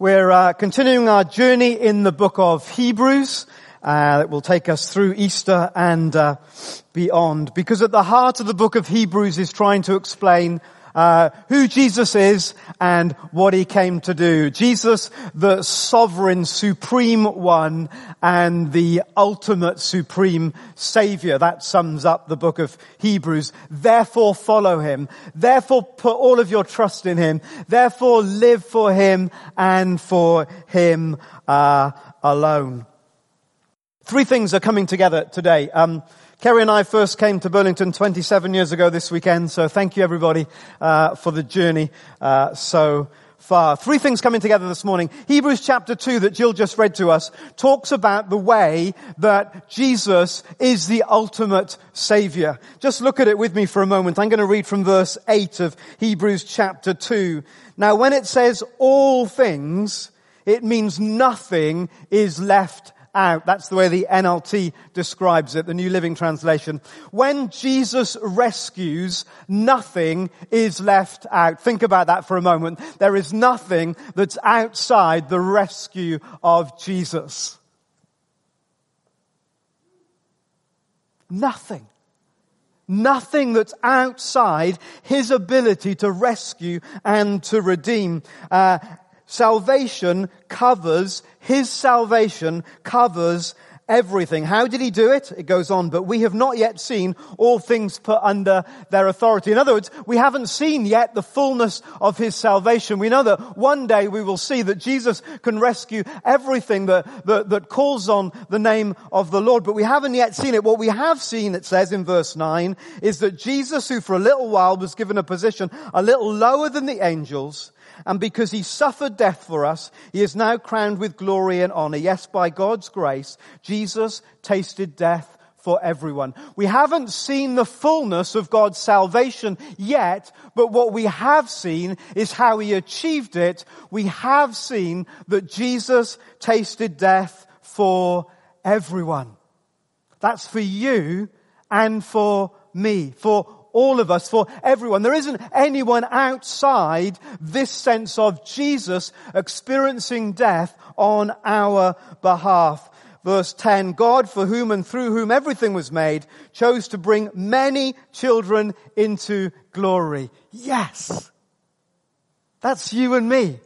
We're uh, continuing our journey in the book of Hebrews. Uh, that will take us through Easter and uh, beyond. Because at the heart of the book of Hebrews is trying to explain uh, who Jesus is and what he came to do. Jesus, the sovereign, supreme one and the ultimate supreme savior. That sums up the book of Hebrews. Therefore follow him. Therefore put all of your trust in him. Therefore live for him and for him uh, alone. Three things are coming together today. Um, Kerry and I first came to Burlington 27 years ago this weekend, so thank you everybody uh, for the journey uh, so far. Three things coming together this morning. Hebrews chapter 2 that Jill just read to us talks about the way that Jesus is the ultimate savior. Just look at it with me for a moment. I'm going to read from verse 8 of Hebrews chapter 2. Now when it says all things, it means nothing is left out. That's the way the NLT describes it, the New Living Translation. When Jesus rescues, nothing is left out. Think about that for a moment. There is nothing that's outside the rescue of Jesus. Nothing. Nothing that's outside his ability to rescue and to redeem. Uh, salvation covers, his salvation covers everything. How did he do it? It goes on, but we have not yet seen all things put under their authority. In other words, we haven't seen yet the fullness of his salvation. We know that one day we will see that Jesus can rescue everything that, that, that calls on the name of the Lord, but we haven't yet seen it. What we have seen, it says in verse 9, is that Jesus, who for a little while was given a position a little lower than the angels, and because he suffered death for us, he is now crowned with glory and honor. Yes, by God's grace, Jesus tasted death for everyone. We haven't seen the fullness of God's salvation yet, but what we have seen is how he achieved it. We have seen that Jesus tasted death for everyone. That's for you and for me, for all of us, for everyone. There isn't anyone outside this sense of Jesus experiencing death on our behalf. Verse 10, God for whom and through whom everything was made chose to bring many children into glory. Yes. That's you and me.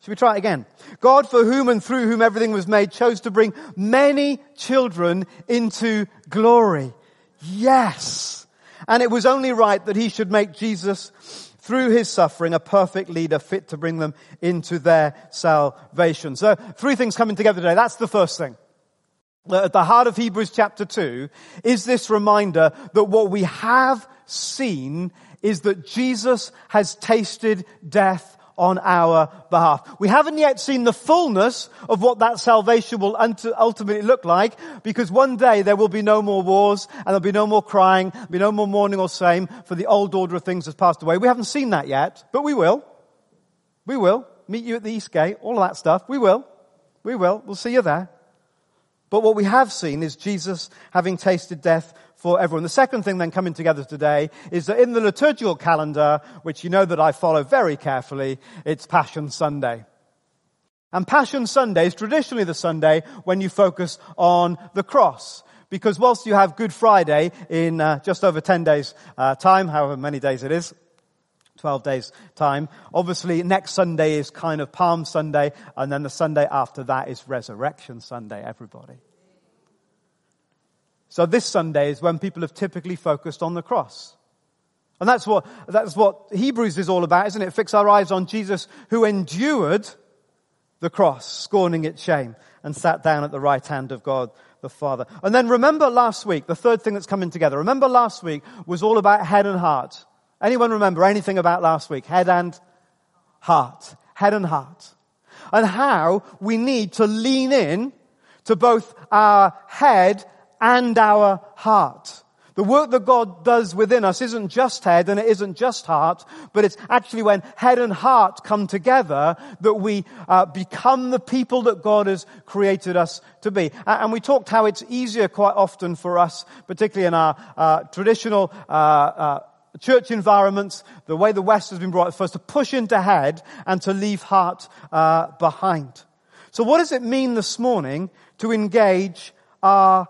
Should we try it again? God for whom and through whom everything was made chose to bring many children into glory. Yes. And it was only right that he should make Jesus, through his suffering, a perfect leader fit to bring them into their salvation. So three things coming together today. That's the first thing. Uh, at the heart of Hebrews chapter 2 is this reminder that what we have seen is that Jesus has tasted death on our behalf. We haven't yet seen the fullness of what that salvation will ultimately look like because one day there will be no more wars and there'll be no more crying, there'll be no more mourning or shame for the old order of things has passed away. We haven't seen that yet, but we will. We will. Meet you at the East Gate, all of that stuff. We will. We will. We'll see you there. But what we have seen is Jesus having tasted death for everyone. The second thing then coming together today is that in the liturgical calendar, which you know that I follow very carefully, it's Passion Sunday. And Passion Sunday is traditionally the Sunday when you focus on the cross. Because whilst you have Good Friday in uh, just over 10 days uh, time, however many days it is, 12 days time. Obviously, next Sunday is kind of Palm Sunday, and then the Sunday after that is Resurrection Sunday, everybody. So this Sunday is when people have typically focused on the cross. And that's what, that's what Hebrews is all about, isn't it? Fix our eyes on Jesus who endured the cross, scorning its shame, and sat down at the right hand of God the Father. And then remember last week, the third thing that's coming together. Remember last week was all about head and heart. Anyone remember anything about last week? Head and heart. Head and heart. and how we need to lean in to both our head and our heart. The work that God does within us isn't just head and it isn't just heart, but it's actually when head and heart come together that we uh, become the people that God has created us to be. And we talked how it's easier quite often for us, particularly in our uh, traditional uh, uh church environments, the way the West has been brought for us to push into head and to leave heart uh, behind. So what does it mean this morning to engage our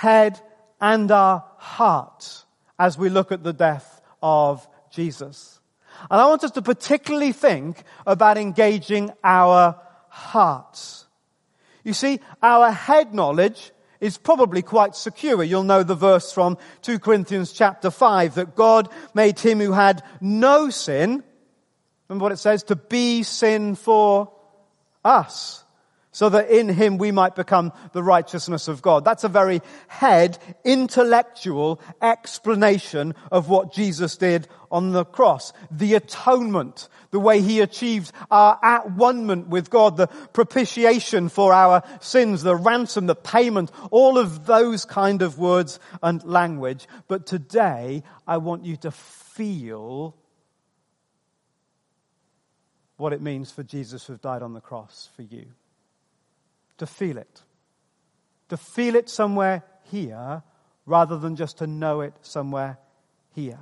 head and our heart as we look at the death of Jesus. And I want us to particularly think about engaging our hearts. You see, our head knowledge is probably quite secure. You'll know the verse from 2 Corinthians chapter 5 that God made him who had no sin, remember what it says, to be sin for us so that in him we might become the righteousness of God. That's a very head, intellectual explanation of what Jesus did on the cross. The atonement, the way he achieved our at one with God, the propitiation for our sins, the ransom, the payment, all of those kind of words and language. But today, I want you to feel what it means for Jesus have died on the cross for you to feel it. To feel it somewhere here rather than just to know it somewhere here.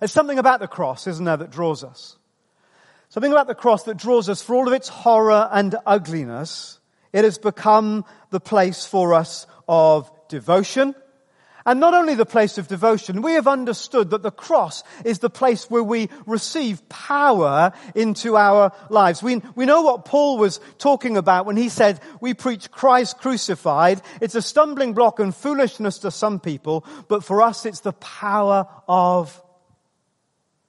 There's something about the cross, isn't there, that draws us. Something about the cross that draws us for all of its horror and ugliness. It has become the place for us of devotion and not only the place of devotion, we have understood that the cross is the place where we receive power into our lives. We, we know what Paul was talking about when he said, we preach Christ crucified. It's a stumbling block and foolishness to some people, but for us it's the power of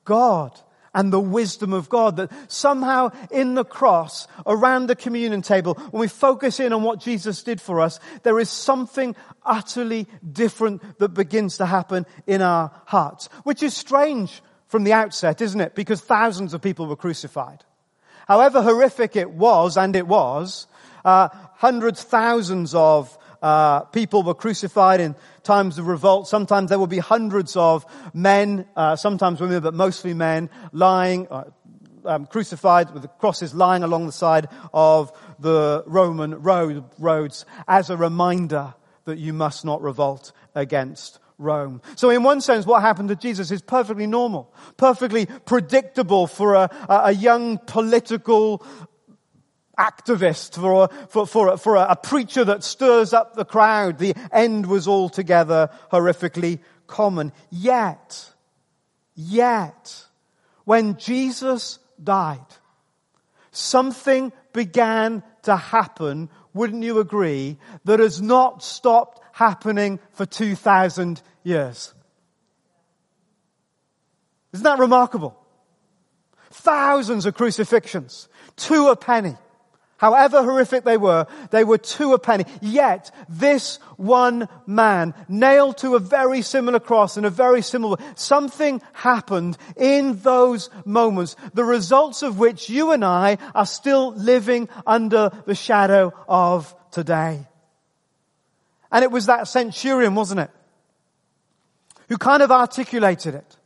God and the wisdom of God that somehow in the cross, around the communion table, when we focus in on what Jesus did for us, there is something utterly different that begins to happen in our hearts, which is strange from the outset, isn't it? Because thousands of people were crucified. However horrific it was, and it was, uh, hundreds, thousands of uh, people were crucified in times of revolt. Sometimes there will be hundreds of men, uh, sometimes women, but mostly men, lying, uh, um, crucified with the crosses lying along the side of the Roman road, roads as a reminder that you must not revolt against Rome. So in one sense, what happened to Jesus is perfectly normal, perfectly predictable for a, a young political activist, for a, for, for, a, for a, preacher that stirs up the crowd. The end was altogether horrifically common. Yet, yet, when Jesus died, something began to happen, wouldn't you agree, that has not stopped happening for 2,000 years. Isn't that remarkable? Thousands of crucifixions, two a penny. However horrific they were, they were two a penny. Yet, this one man, nailed to a very similar cross in a very similar something happened in those moments, the results of which you and I are still living under the shadow of today. And it was that centurion, wasn't it? Who kind of articulated it.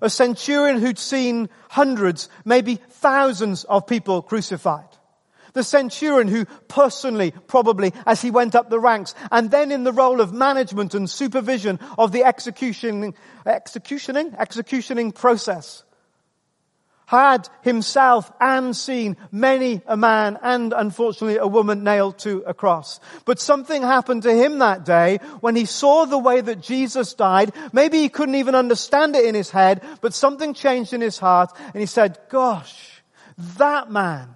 A centurion who'd seen hundreds, maybe thousands of people crucified. The centurion who personally, probably, as he went up the ranks, and then in the role of management and supervision of the executioning, executioning, executioning process, had himself and seen many a man and unfortunately a woman nailed to a cross. But something happened to him that day when he saw the way that Jesus died. Maybe he couldn't even understand it in his head, but something changed in his heart and he said, gosh, that man,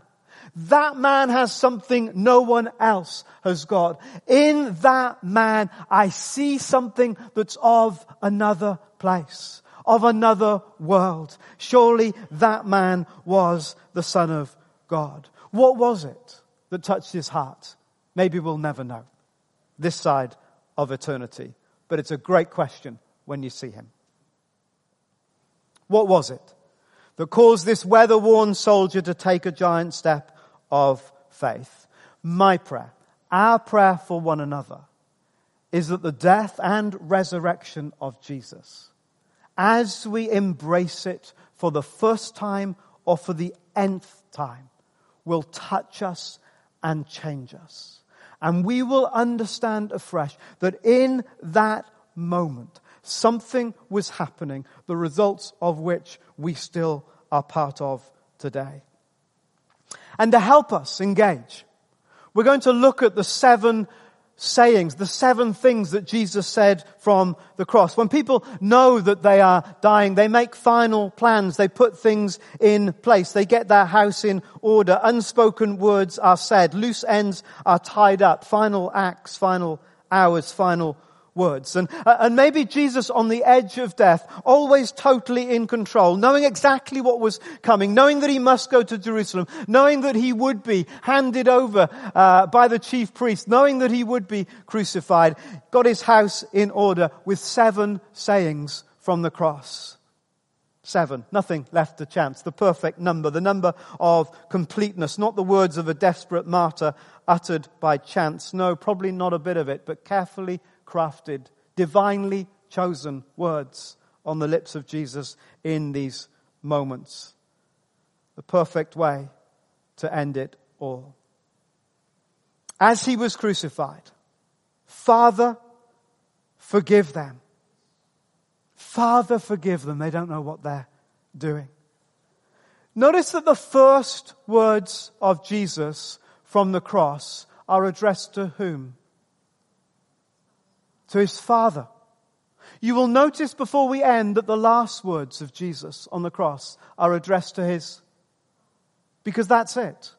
that man has something no one else has got. In that man, I see something that's of another place, of another world. Surely that man was the son of God. What was it that touched his heart? Maybe we'll never know this side of eternity, but it's a great question when you see him. What was it that caused this weather-worn soldier to take a giant step of faith. My prayer, our prayer for one another, is that the death and resurrection of Jesus, as we embrace it for the first time or for the nth time, will touch us and change us. And we will understand afresh that in that moment, something was happening, the results of which we still are part of today. And to help us engage, we're going to look at the seven sayings, the seven things that Jesus said from the cross. When people know that they are dying, they make final plans, they put things in place, they get their house in order, unspoken words are said, loose ends are tied up, final acts, final hours, final words. And, uh, and maybe Jesus on the edge of death, always totally in control, knowing exactly what was coming, knowing that he must go to Jerusalem, knowing that he would be handed over uh, by the chief priest, knowing that he would be crucified, got his house in order with seven sayings from the cross. Seven. Nothing left to chance. The perfect number. The number of completeness. Not the words of a desperate martyr uttered by chance. No, probably not a bit of it, but carefully crafted, divinely chosen words on the lips of Jesus in these moments. The perfect way to end it all. As he was crucified, Father, forgive them. Father, forgive them. They don't know what they're doing. Notice that the first words of Jesus from the cross are addressed to whom? To his Father. You will notice before we end that the last words of Jesus on the cross are addressed to his, because that's it.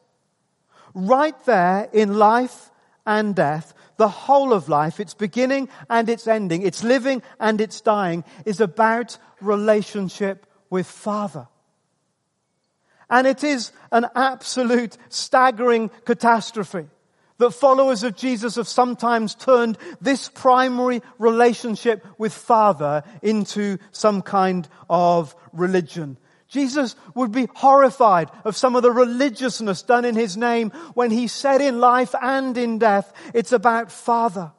Right there in life and death, the whole of life, its beginning and its ending, its living and its dying, is about relationship with Father. And it is an absolute staggering catastrophe that followers of Jesus have sometimes turned this primary relationship with Father into some kind of religion. Jesus would be horrified of some of the religiousness done in his name when he said in life and in death, it's about Father.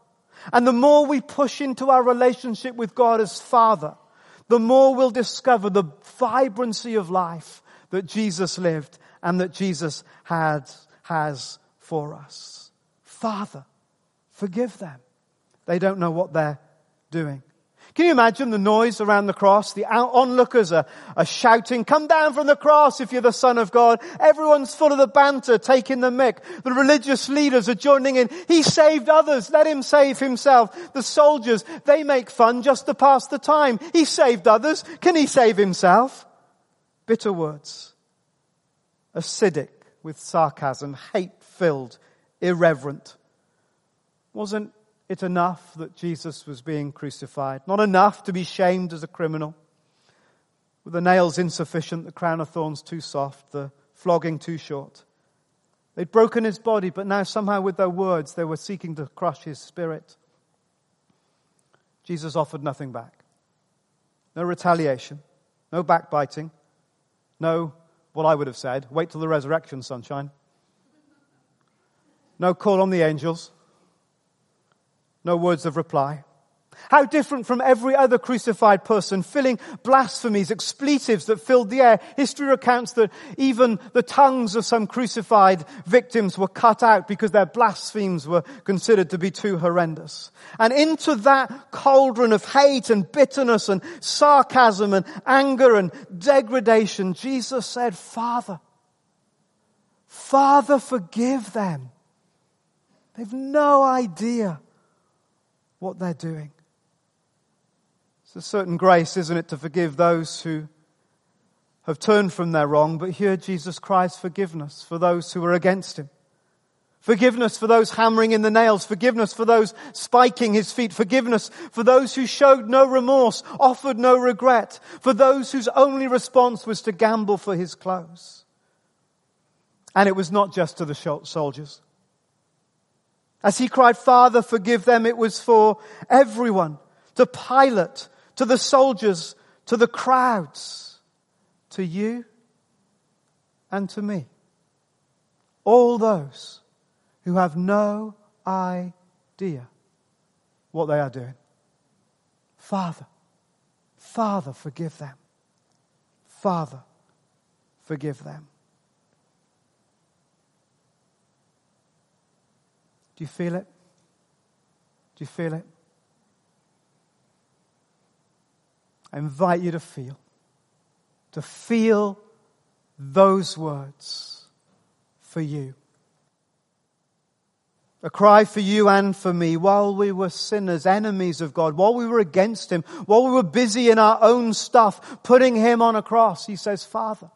And the more we push into our relationship with God as Father, the more we'll discover the vibrancy of life that Jesus lived and that Jesus had, has for us. Father, forgive them. They don't know what they're doing. Can you imagine the noise around the cross? The onlookers are, are shouting, come down from the cross if you're the son of God. Everyone's full of the banter, taking the mick. The religious leaders are joining in. He saved others. Let him save himself. The soldiers, they make fun just to pass the time. He saved others. Can he save himself? Bitter words. Acidic with sarcasm, hate filled irreverent. Wasn't it enough that Jesus was being crucified? Not enough to be shamed as a criminal? Were the nails insufficient, the crown of thorns too soft, the flogging too short? They'd broken his body, but now somehow with their words they were seeking to crush his spirit. Jesus offered nothing back. No retaliation, no backbiting, no, what I would have said, wait till the resurrection, sunshine. No call on the angels. No words of reply. How different from every other crucified person, filling blasphemies, expletives that filled the air. History recounts that even the tongues of some crucified victims were cut out because their blasphemies were considered to be too horrendous. And into that cauldron of hate and bitterness and sarcasm and anger and degradation, Jesus said, Father, Father, forgive them They've no idea what they're doing. It's a certain grace, isn't it, to forgive those who have turned from their wrong, but hear Jesus Christ's forgiveness for those who are against him. Forgiveness for those hammering in the nails. Forgiveness for those spiking his feet. Forgiveness for those who showed no remorse, offered no regret. For those whose only response was to gamble for his clothes. And it was not just to the soldiers. As he cried, Father, forgive them, it was for everyone, to Pilate, to the soldiers, to the crowds, to you and to me. all those who have no idea what they are doing. Father, Father, forgive them. Father, forgive them. Do you feel it? Do you feel it? I invite you to feel, to feel those words for you. A cry for you and for me while we were sinners, enemies of God, while we were against Him, while we were busy in our own stuff, putting Him on a cross. He says, Father,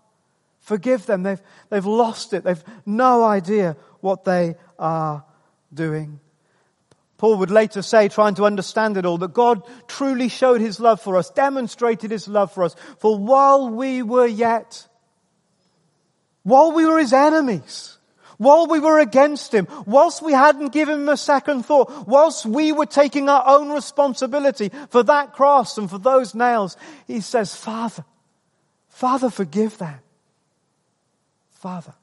forgive them. They've, they've lost it. They've no idea what they are doing. Paul would later say, trying to understand it all, that God truly showed his love for us, demonstrated his love for us. For while we were yet, while we were his enemies, while we were against him, whilst we hadn't given him a second thought, whilst we were taking our own responsibility for that cross and for those nails, he says, Father, Father, forgive them. Father,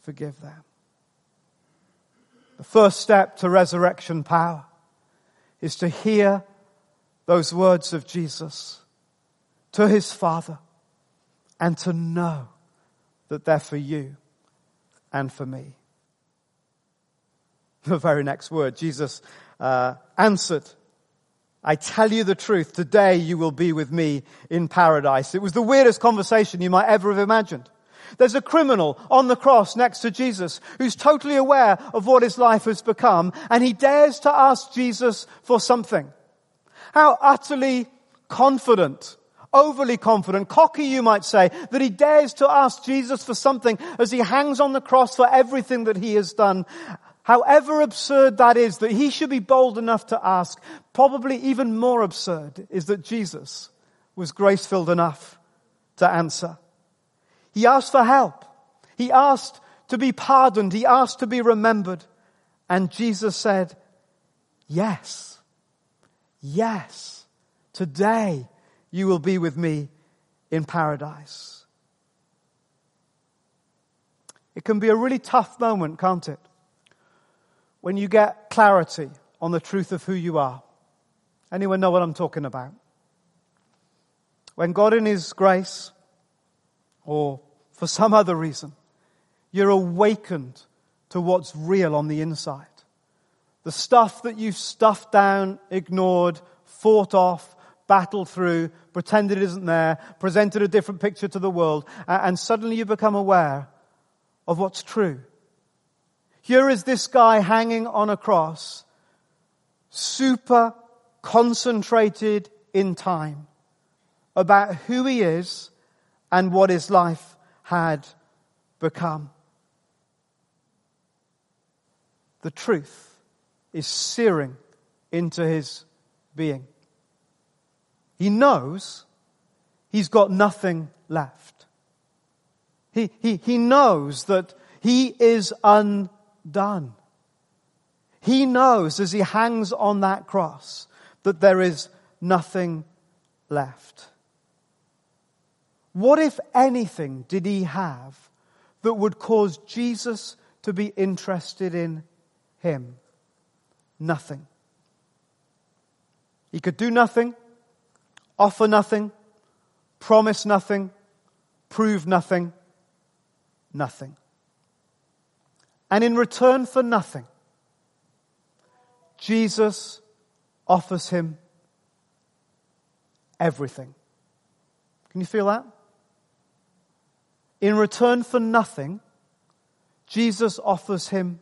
forgive them. The first step to resurrection power is to hear those words of Jesus to his Father and to know that they're for you and for me. The very next word, Jesus uh, answered, I tell you the truth, today you will be with me in paradise. It was the weirdest conversation you might ever have imagined. There's a criminal on the cross next to Jesus who's totally aware of what his life has become and he dares to ask Jesus for something. How utterly confident, overly confident, cocky you might say, that he dares to ask Jesus for something as he hangs on the cross for everything that he has done. However absurd that is, that he should be bold enough to ask, probably even more absurd is that Jesus was grace filled enough to answer. He asked for help. He asked to be pardoned. He asked to be remembered. And Jesus said, yes, yes, today you will be with me in paradise. It can be a really tough moment, can't it? When you get clarity on the truth of who you are. Anyone know what I'm talking about? When God in His grace or for some other reason, you're awakened to what's real on the inside. The stuff that you've stuffed down, ignored, fought off, battled through, pretended it isn't there, presented a different picture to the world, and suddenly you become aware of what's true. Here is this guy hanging on a cross, super concentrated in time about who he is and what his life had become. The truth is searing into his being. He knows he's got nothing left. He, he, he knows that he is undone. He knows as he hangs on that cross that there is nothing left. What, if anything, did he have that would cause Jesus to be interested in him? Nothing. He could do nothing, offer nothing, promise nothing, prove nothing, nothing. And in return for nothing, Jesus offers him everything. Can you feel that? In return for nothing, Jesus offers him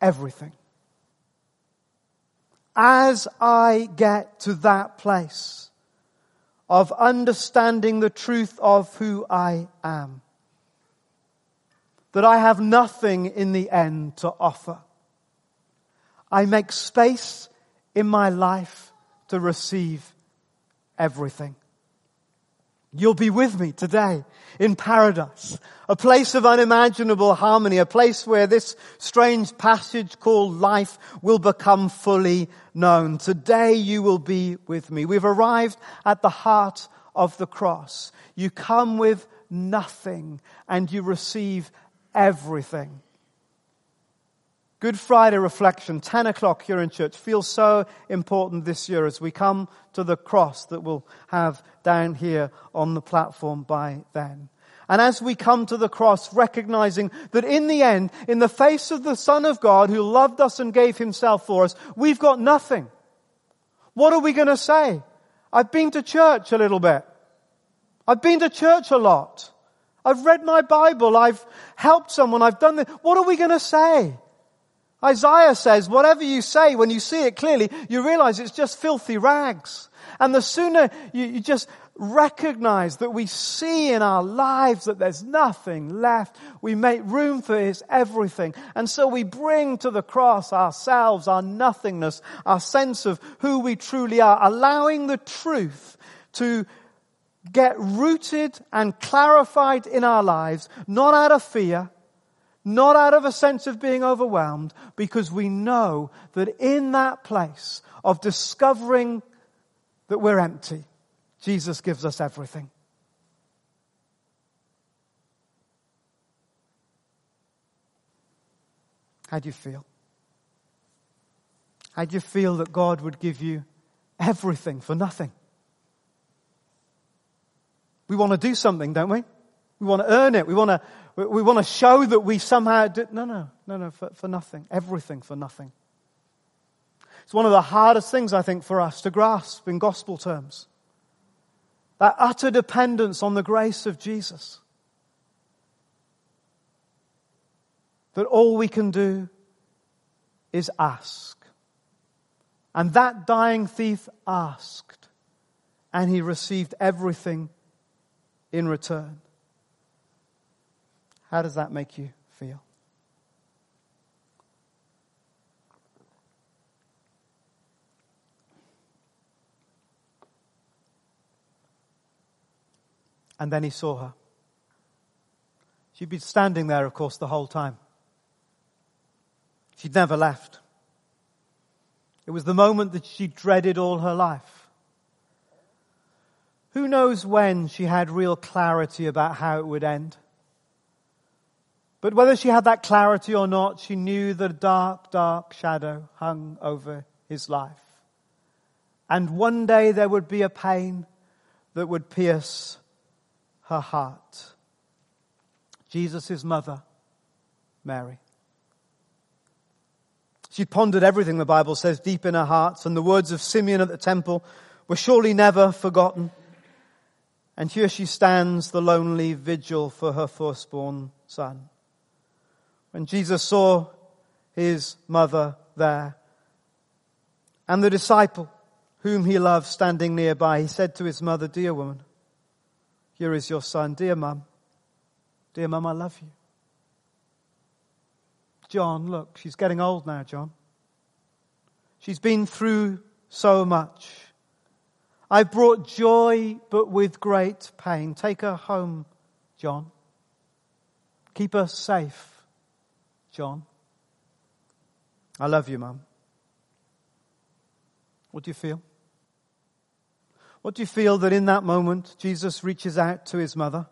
everything. As I get to that place of understanding the truth of who I am, that I have nothing in the end to offer, I make space in my life to receive everything. You'll be with me today in paradise, a place of unimaginable harmony, a place where this strange passage called life will become fully known. Today you will be with me. We've arrived at the heart of the cross. You come with nothing and you receive everything. Good Friday reflection, 10 o'clock here in church, feels so important this year as we come to the cross that we'll have down here on the platform by then. And as we come to the cross, recognizing that in the end, in the face of the Son of God who loved us and gave himself for us, we've got nothing. What are we going to say? I've been to church a little bit. I've been to church a lot. I've read my Bible. I've helped someone. I've done this. What are we going to say? Isaiah says, whatever you say, when you see it clearly, you realize it's just filthy rags. And the sooner you, you, just recognize that we see in our lives that there's nothing left, we make room for His everything. And so we bring to the cross ourselves, our nothingness, our sense of who we truly are, allowing the truth to get rooted and clarified in our lives, not out of fear, not out of a sense of being overwhelmed, because we know that in that place of discovering that we're empty, Jesus gives us everything. How do you feel? How do you feel that God would give you everything for nothing? We want to do something, don't we? We want to earn it. We want to we want to show that we somehow did. No, no, no, no, for, for nothing. Everything for nothing. It's one of the hardest things, I think, for us to grasp in gospel terms. That utter dependence on the grace of Jesus. That all we can do is ask. And that dying thief asked, and he received everything in return. How does that make you feel? And then he saw her. She'd been standing there, of course, the whole time. She'd never left. It was the moment that she dreaded all her life. Who knows when she had real clarity about how it would end? But whether she had that clarity or not, she knew the dark, dark shadow hung over his life. And one day there would be a pain that would pierce her heart. Jesus' mother, Mary. She pondered everything the Bible says deep in her heart, and the words of Simeon at the temple were surely never forgotten. And here she stands, the lonely vigil for her firstborn son. When Jesus saw his mother there and the disciple whom he loved standing nearby, he said to his mother, Dear woman, here is your son. Dear mum, dear mum, I love you. John, look, she's getting old now, John. She's been through so much. I've brought joy, but with great pain. Take her home, John. Keep her safe. John. I love you, Mum. What do you feel? What do you feel that in that moment Jesus reaches out to his mother?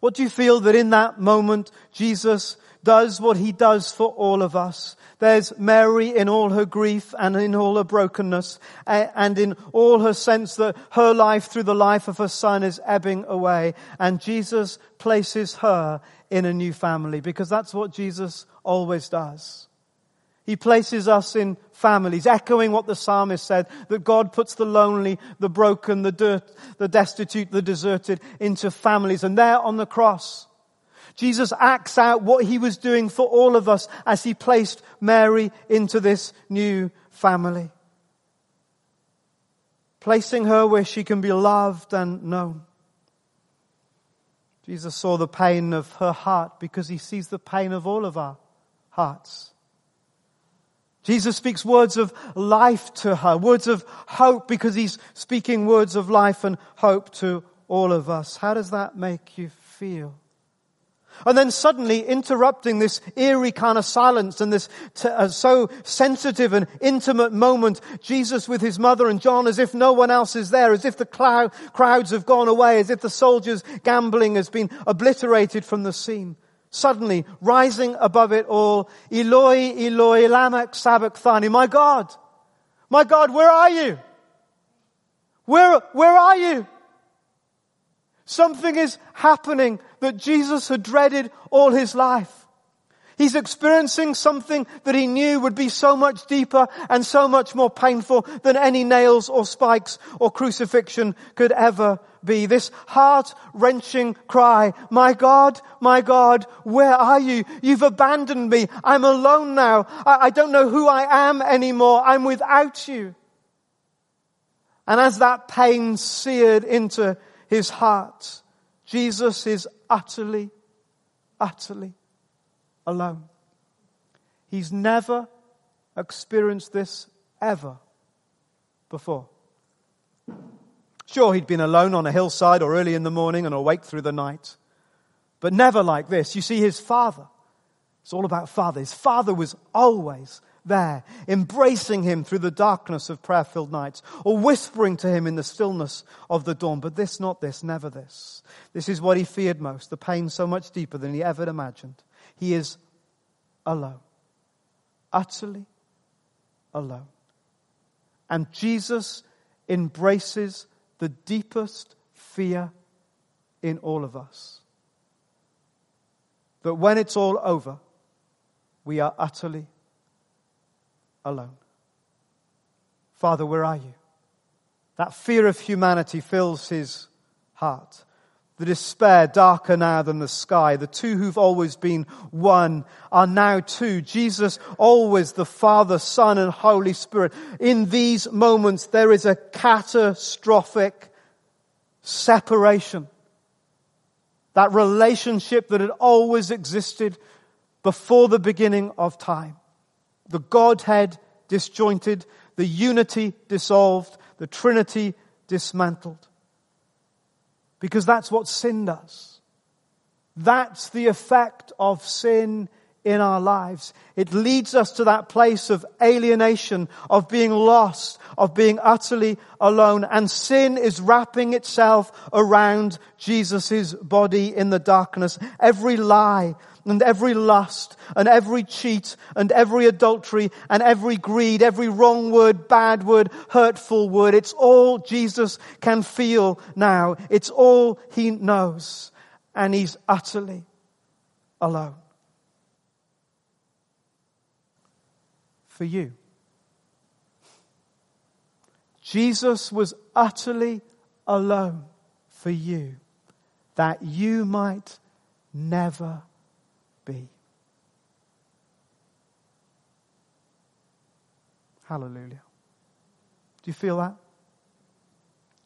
What do you feel that in that moment Jesus does what he does for all of us? There's Mary in all her grief and in all her brokenness and in all her sense that her life through the life of her son is ebbing away. And Jesus places her in a new family because that's what Jesus always does. He places us in families, echoing what the psalmist said, that God puts the lonely, the broken, the dirt, the destitute, the deserted into families. And there on the cross, Jesus acts out what he was doing for all of us as he placed Mary into this new family. Placing her where she can be loved and known. Jesus saw the pain of her heart because he sees the pain of all of our hearts. Jesus speaks words of life to her, words of hope because he's speaking words of life and hope to all of us. How does that make you feel? And then suddenly interrupting this eerie kind of silence and this t- uh, so sensitive and intimate moment, Jesus with his mother and John as if no one else is there, as if the clou- crowds have gone away, as if the soldiers gambling has been obliterated from the scene. Suddenly, rising above it all, Eloi, Eloi, lama sabachthani, my God, my God, where are you? Where, where are you? Something is happening that Jesus had dreaded all his life. He's experiencing something that he knew would be so much deeper and so much more painful than any nails or spikes or crucifixion could ever be. This heart-wrenching cry, my God, my God, where are you? You've abandoned me. I'm alone now. I, I don't know who I am anymore. I'm without you. And as that pain seared into his heart, Jesus is utterly, utterly alone. He's never experienced this ever before. Sure, he'd been alone on a hillside or early in the morning and awake through the night, but never like this. You see, his father, it's all about father. His father was always there, embracing him through the darkness of prayer filled nights, or whispering to him in the stillness of the dawn. But this, not this, never this. This is what he feared most, the pain so much deeper than he ever imagined. He is alone. Utterly alone. And Jesus embraces the deepest fear in all of us. That when it's all over, we are utterly alone. Father, where are you? That fear of humanity fills his heart. The despair darker now than the sky. The two who've always been one are now two. Jesus, always the Father, Son, and Holy Spirit. In these moments, there is a catastrophic separation. That relationship that had always existed before the beginning of time. The Godhead disjointed, the unity dissolved, the Trinity dismantled. Because that's what sin does. That's the effect of sin in our lives. It leads us to that place of alienation, of being lost, of being utterly alone. And sin is wrapping itself around Jesus' body in the darkness. Every lie and every lust and every cheat and every adultery and every greed, every wrong word, bad word, hurtful word. It's all Jesus can feel now. It's all he knows. And he's utterly alone. For you. Jesus was utterly alone for you that you might never be. Hallelujah. Do you feel that?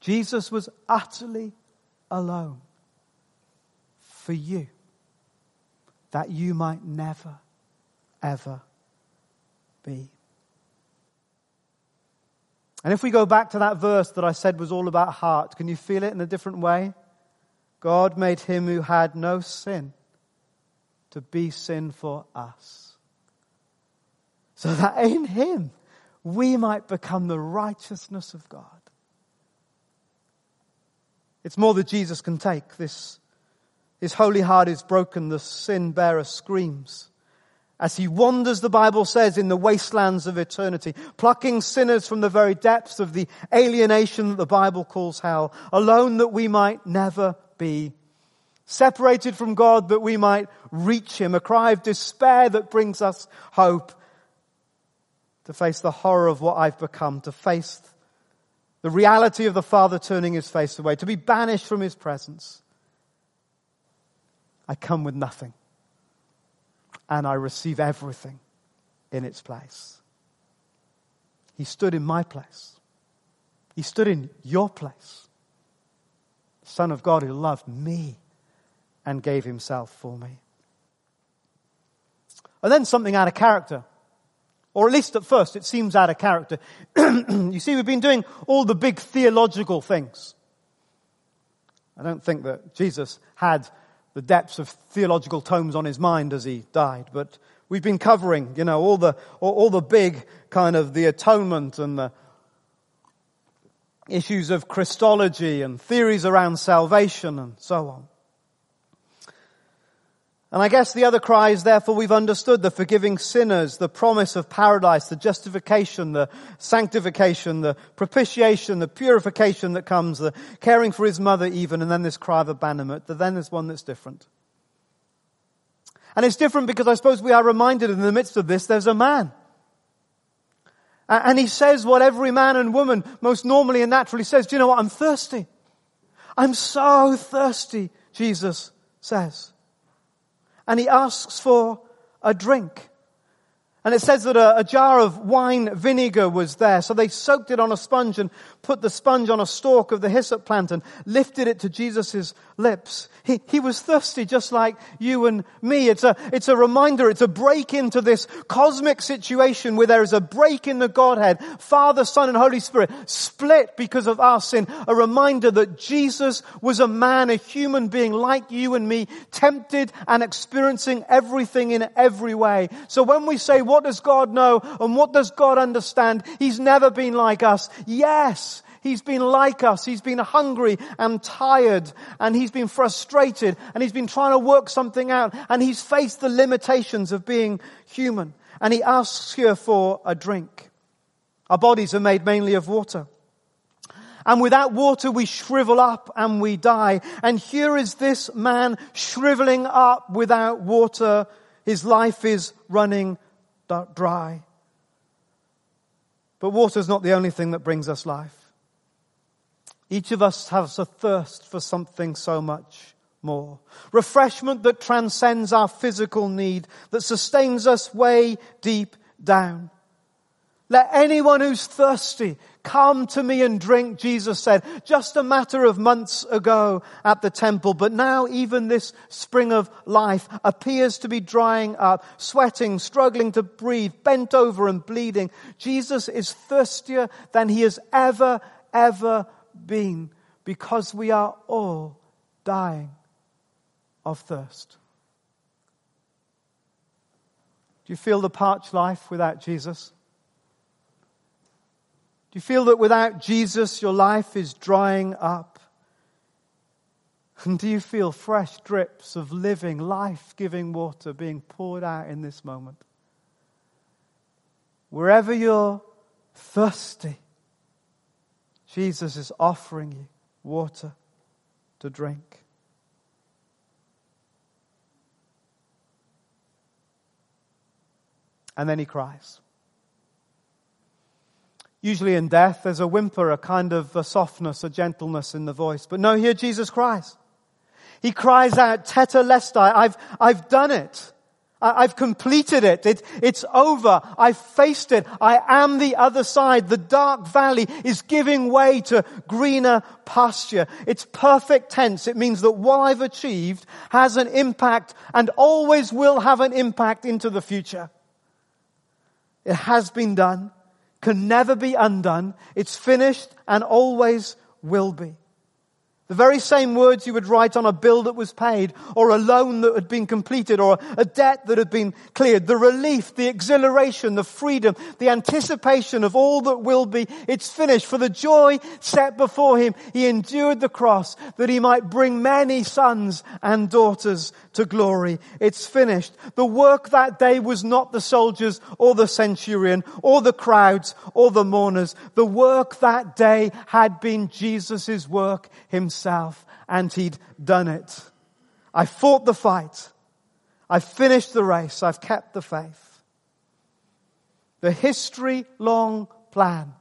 Jesus was utterly alone for you that you might never, ever be. And if we go back to that verse that I said was all about heart, can you feel it in a different way? God made him who had no sin to be sin for us. So that in him we might become the righteousness of God. It's more that Jesus can take. This, his holy heart is broken. The sin bearer screams as he wanders, the Bible says, in the wastelands of eternity, plucking sinners from the very depths of the alienation that the Bible calls hell, alone that we might never be separated from God that we might reach Him, a cry of despair that brings us hope to face the horror of what I've become, to face the reality of the Father turning His face away, to be banished from His presence. I come with nothing and I receive everything in its place. He stood in my place. He stood in your place. Son of God who loved me and gave himself for me. And then something out of character. Or at least at first it seems out of character. you see, we've been doing all the big theological things. I don't think that Jesus had the depths of theological tomes on his mind as he died, but we've been covering, you know, all the, all, all the big kind of the atonement and the issues of Christology and theories around salvation and so on. And I guess the other cry is therefore we've understood the forgiving sinners, the promise of paradise, the justification, the sanctification, the propitiation, the purification that comes, the caring for his mother even, and then this cry of abandonment. Then there's one that's different. And it's different because I suppose we are reminded in the midst of this there's a man. And he says what every man and woman most normally and naturally says. Do you know what? I'm thirsty. I'm so thirsty, Jesus says and he asks for a drink. And it says that a, a, jar of wine vinegar was there. So they soaked it on a sponge and put the sponge on a stalk of the hyssop plant and lifted it to Jesus' lips. He, he was thirsty just like you and me. It's a, it's a reminder, it's a break into this cosmic situation where there is a break in the Godhead, Father, Son, and Holy Spirit, split because of our sin. A reminder that Jesus was a man, a human being like you and me, tempted and experiencing everything in every way. So when we say, what does God know and what does God understand? He's never been like us. Yes, He's been like us. He's been hungry and tired and he's been frustrated and he's been trying to work something out and he's faced the limitations of being human. And he asks here for a drink. Our bodies are made mainly of water. And without water we shrivel up and we die. And here is this man shriveling up without water. His life is running dry. But water is not the only thing that brings us life. Each of us has a thirst for something so much more. Refreshment that transcends our physical need, that sustains us way deep down. Let anyone who's thirsty come to me and drink, Jesus said, just a matter of months ago at the temple. But now even this spring of life appears to be drying up, sweating, struggling to breathe, bent over and bleeding. Jesus is thirstier than he has ever, ever been because we are all dying of thirst. Do you feel the parched life without Jesus? Do you feel that without Jesus your life is drying up? And do you feel fresh drips of living, life giving water being poured out in this moment? Wherever you're thirsty, Jesus is offering you water to drink. And then he cries. Usually in death, there's a whimper, a kind of a softness, a gentleness in the voice. But no, here Jesus cries. He cries out, Tetelestai, I've, I've done it. I've completed it. it. It's over. I've faced it. I am the other side. The dark valley is giving way to greener pasture. It's perfect tense. It means that what I've achieved has an impact and always will have an impact into the future. It has been done, can never be undone. It's finished and always will be. The very same words you would write on a bill that was paid, or a loan that had been completed, or a debt that had been cleared. The relief, the exhilaration, the freedom, the anticipation of all that will be. It's finished. For the joy set before him, he endured the cross that he might bring many sons and daughters to glory. It's finished. The work that day was not the soldiers or the centurion or the crowds or the mourners. The work that day had been Jesus' work himself himself and he'd done it. I fought the fight. I've finished the race. I've kept the faith. The history long plan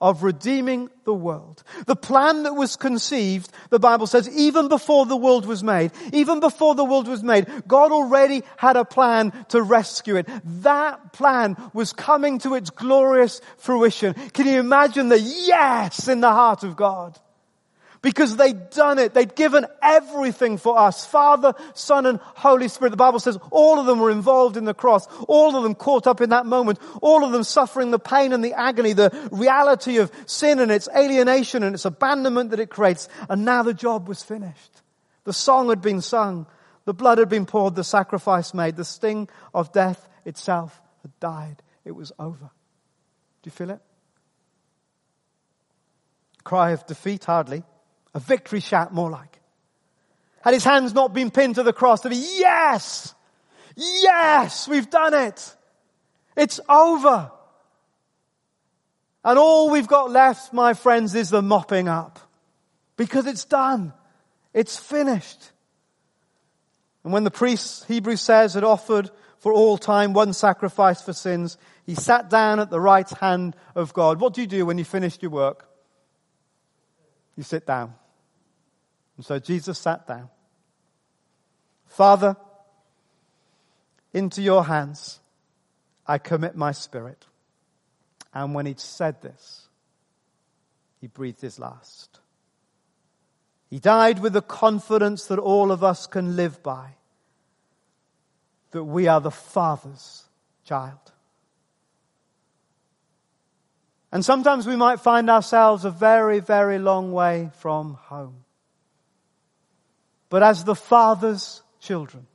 of redeeming the world. The plan that was conceived, the Bible says, even before the world was made, even before the world was made, God already had a plan to rescue it. That plan was coming to its glorious fruition. Can you imagine the yes in the heart of God? Because they'd done it. They'd given everything for us. Father, Son, and Holy Spirit. The Bible says all of them were involved in the cross. All of them caught up in that moment. All of them suffering the pain and the agony, the reality of sin and its alienation and its abandonment that it creates. And now the job was finished. The song had been sung. The blood had been poured. The sacrifice made. The sting of death itself had died. It was over. Do you feel it? Cry of defeat, hardly. A victory shout, more like. had his hands not been pinned to the cross, to be, yes, yes, we've done it. It's over. And all we've got left, my friends, is the mopping up. Because it's done. It's finished. And when the priest, Hebrews says, had offered for all time one sacrifice for sins, he sat down at the right hand of God. What do you do when you finished your work? You sit down. And so Jesus sat down. Father, into your hands I commit my spirit. And when he'd said this, he breathed his last. He died with the confidence that all of us can live by that we are the Father's child. And sometimes we might find ourselves a very, very long way from home. But as the Father's children,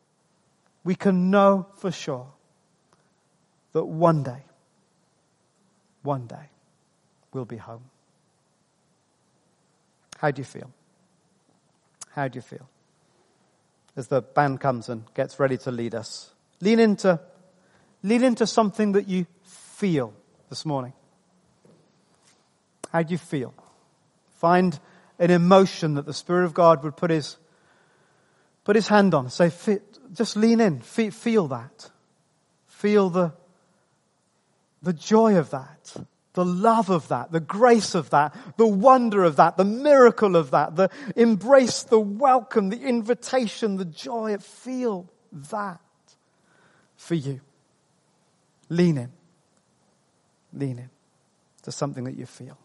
we can know for sure that one day, one day, we'll be home. How do you feel? How do you feel? as the band comes and gets ready to lead us. Lean into, lean into something that you feel this morning. How do you feel? Find an emotion that the Spirit of God would put his, put his hand on. Say, just lean in. Feel that. Feel the, the joy of that the love of that, the grace of that, the wonder of that, the miracle of that, the embrace, the welcome, the invitation, the joy. Feel that for you. Lean in. Lean in to something that you feel.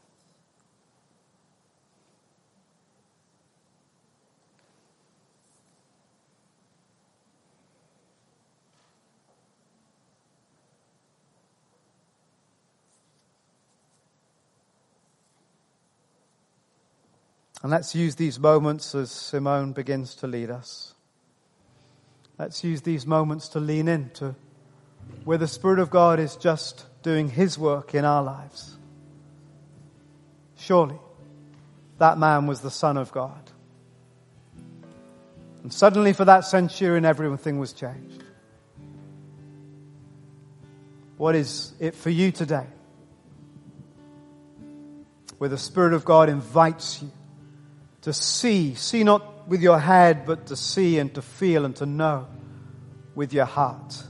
And let's use these moments as Simone begins to lead us. Let's use these moments to lean into where the Spirit of God is just doing His work in our lives. Surely that man was the Son of God. And suddenly for that centurion, everything was changed. What is it for you today? Where the Spirit of God invites you to see, see not with your head, but to see and to feel and to know with your heart.